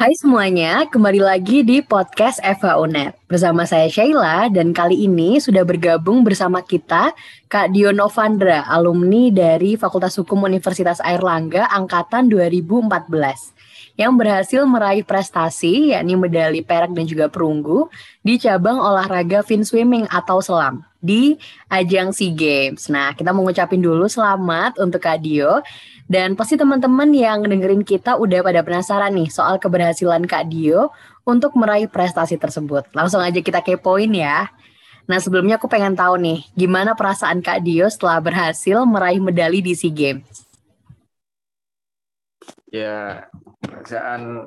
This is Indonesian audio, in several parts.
Hai semuanya, kembali lagi di podcast Eva Unet. Bersama saya Sheila dan kali ini sudah bergabung bersama kita Kak Dio Novandra, alumni dari Fakultas Hukum Universitas Airlangga angkatan 2014 yang berhasil meraih prestasi yakni medali perak dan juga perunggu di cabang olahraga fin swimming atau selam di ajang SEA Games. Nah, kita mau ngucapin dulu selamat untuk Kak Dio dan pasti teman-teman yang dengerin kita udah pada penasaran nih soal keberhasilan Kak Dio untuk meraih prestasi tersebut. Langsung aja kita kepoin ya. Nah sebelumnya aku pengen tahu nih, gimana perasaan Kak Dio setelah berhasil meraih medali di SEA Games? Ya, perasaan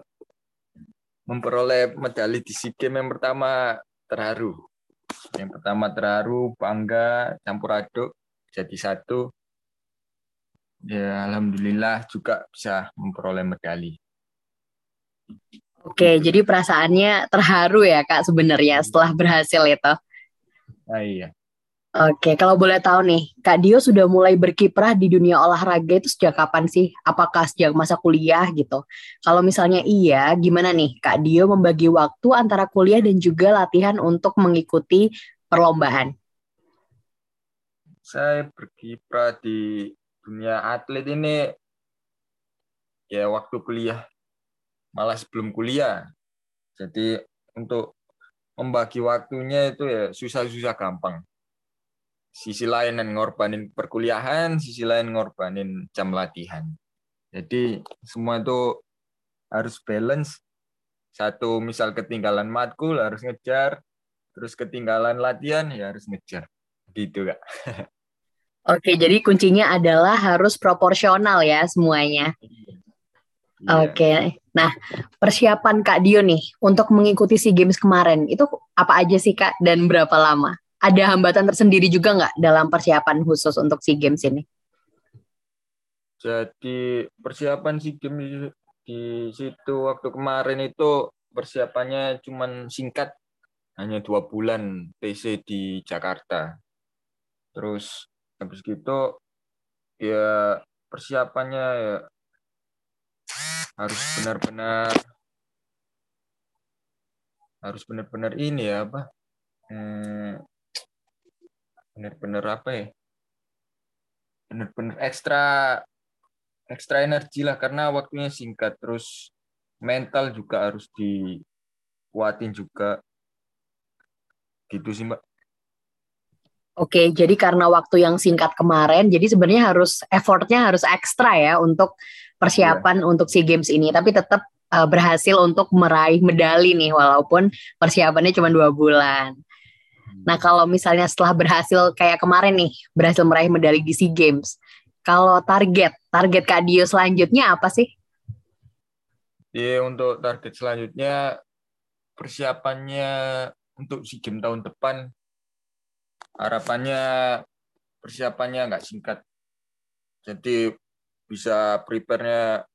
memperoleh medali di SEA Games yang pertama terharu. Yang pertama terharu, bangga, campur aduk, jadi satu ya alhamdulillah juga bisa memperoleh medali. Oke, gitu. jadi perasaannya terharu ya Kak sebenarnya setelah berhasil itu. Ah, iya. Oke, kalau boleh tahu nih, Kak Dio sudah mulai berkiprah di dunia olahraga itu sejak kapan sih? Apakah sejak masa kuliah gitu? Kalau misalnya iya, gimana nih Kak Dio membagi waktu antara kuliah dan juga latihan untuk mengikuti perlombaan? Saya berkiprah di dunia atlet ini ya waktu kuliah malah sebelum kuliah jadi untuk membagi waktunya itu ya susah-susah gampang sisi lain yang ngorbanin perkuliahan sisi lain ngorbanin jam latihan. Jadi semua itu harus balance. Satu misal ketinggalan matkul harus ngejar. Terus ketinggalan latihan ya harus ngejar. Gitu kak. Oke, jadi kuncinya adalah harus proporsional ya semuanya. Yeah. Oke, nah persiapan Kak Dio nih untuk mengikuti SEA Games kemarin itu apa aja sih Kak? Dan berapa lama? Ada hambatan tersendiri juga nggak dalam persiapan khusus untuk SEA Games ini? Jadi persiapan SEA Games di situ waktu kemarin itu persiapannya cuma singkat, hanya dua bulan TC di Jakarta. Terus habis gitu ya persiapannya ya harus benar-benar harus benar-benar ini ya apa hmm, benar-benar apa ya benar-benar ekstra ekstra energi lah karena waktunya singkat terus mental juga harus dikuatin juga gitu sih mbak Oke, jadi karena waktu yang singkat kemarin, jadi sebenarnya harus effortnya harus ekstra ya untuk persiapan yeah. untuk SEA Games ini. Tapi tetap uh, berhasil untuk meraih medali nih, walaupun persiapannya cuma dua bulan. Nah, kalau misalnya setelah berhasil kayak kemarin nih, berhasil meraih medali di SEA Games, kalau target, target Kak Dio selanjutnya apa sih? Iya, untuk target selanjutnya persiapannya untuk SEA Games tahun depan harapannya persiapannya nggak singkat. Jadi bisa prepare-nya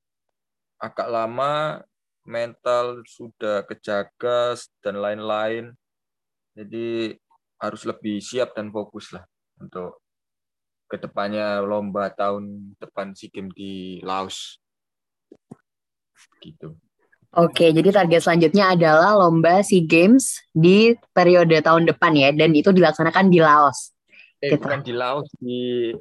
agak lama, mental sudah kejaga dan lain-lain. Jadi harus lebih siap dan fokus lah untuk ke depannya lomba tahun depan SEA Games di Laos. Gitu. Oke, jadi target selanjutnya adalah lomba SEA Games di periode tahun depan ya, dan itu dilaksanakan di Laos. Eh, gitu. bukan di Laos, di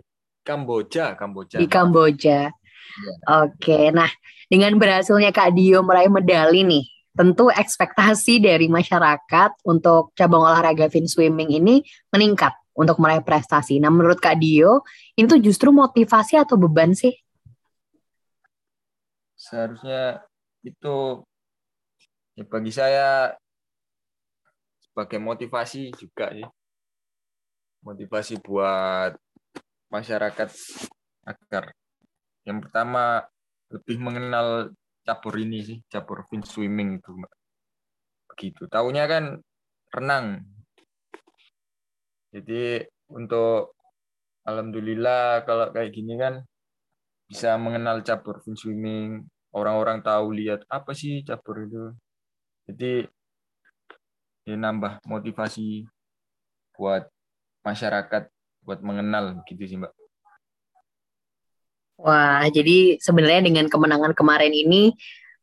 Kamboja, Kamboja. Di Kamboja. Ya. Oke, nah dengan berhasilnya Kak Dio meraih medali nih, tentu ekspektasi dari masyarakat untuk cabang olahraga fin swimming ini meningkat untuk meraih prestasi. Nah, menurut Kak Dio, itu justru motivasi atau beban sih? Seharusnya itu ya bagi saya sebagai motivasi juga sih motivasi buat masyarakat agar yang pertama lebih mengenal cabur ini sih cabur fin swimming itu begitu. Tahunya kan renang. Jadi untuk alhamdulillah kalau kayak gini kan bisa mengenal cabur fin swimming. Orang-orang tahu lihat apa sih cabur itu. Jadi ya nambah motivasi buat masyarakat buat mengenal gitu sih mbak Wah, jadi sebenarnya dengan kemenangan kemarin ini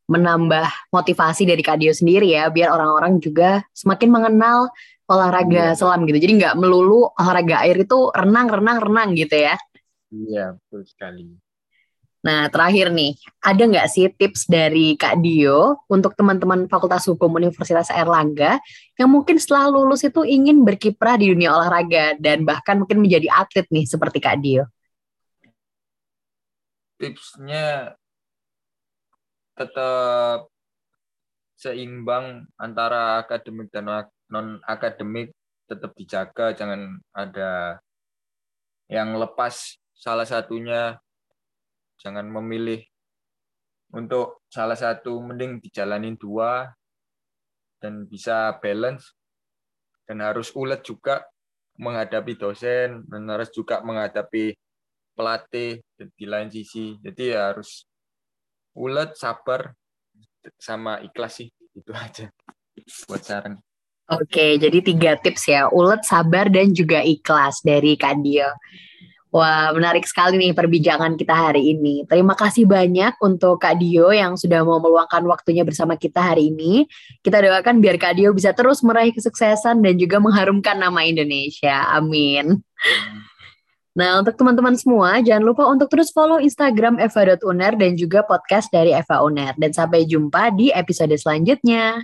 menambah motivasi dari Kak Dio sendiri ya, biar orang-orang juga semakin mengenal olahraga iya. selam gitu. Jadi nggak melulu olahraga air itu renang, renang, renang gitu ya. Iya, betul sekali. Nah, terakhir nih, ada nggak sih tips dari Kak Dio untuk teman-teman Fakultas Hukum Universitas Erlangga yang mungkin setelah lulus itu ingin berkiprah di dunia olahraga dan bahkan mungkin menjadi atlet nih seperti Kak Dio? Tipsnya tetap seimbang antara akademik dan non akademik tetap dijaga jangan ada yang lepas salah satunya. Jangan memilih untuk salah satu mending dijalanin dua dan bisa balance. Dan harus ulet juga menghadapi dosen dan harus juga menghadapi pelatih di lain sisi jadi harus ulet sabar sama ikhlas sih itu aja buat saran Oke, jadi tiga tips ya, ulet, sabar, dan juga ikhlas dari Kak Dio. Wah, menarik sekali nih perbincangan kita hari ini. Terima kasih banyak untuk Kak Dio yang sudah mau meluangkan waktunya bersama kita hari ini. Kita doakan biar Kak Dio bisa terus meraih kesuksesan dan juga mengharumkan nama Indonesia. Amin. Nah, untuk teman-teman semua, jangan lupa untuk terus follow Instagram eva.uner dan juga podcast dari Eva Uner. Dan sampai jumpa di episode selanjutnya.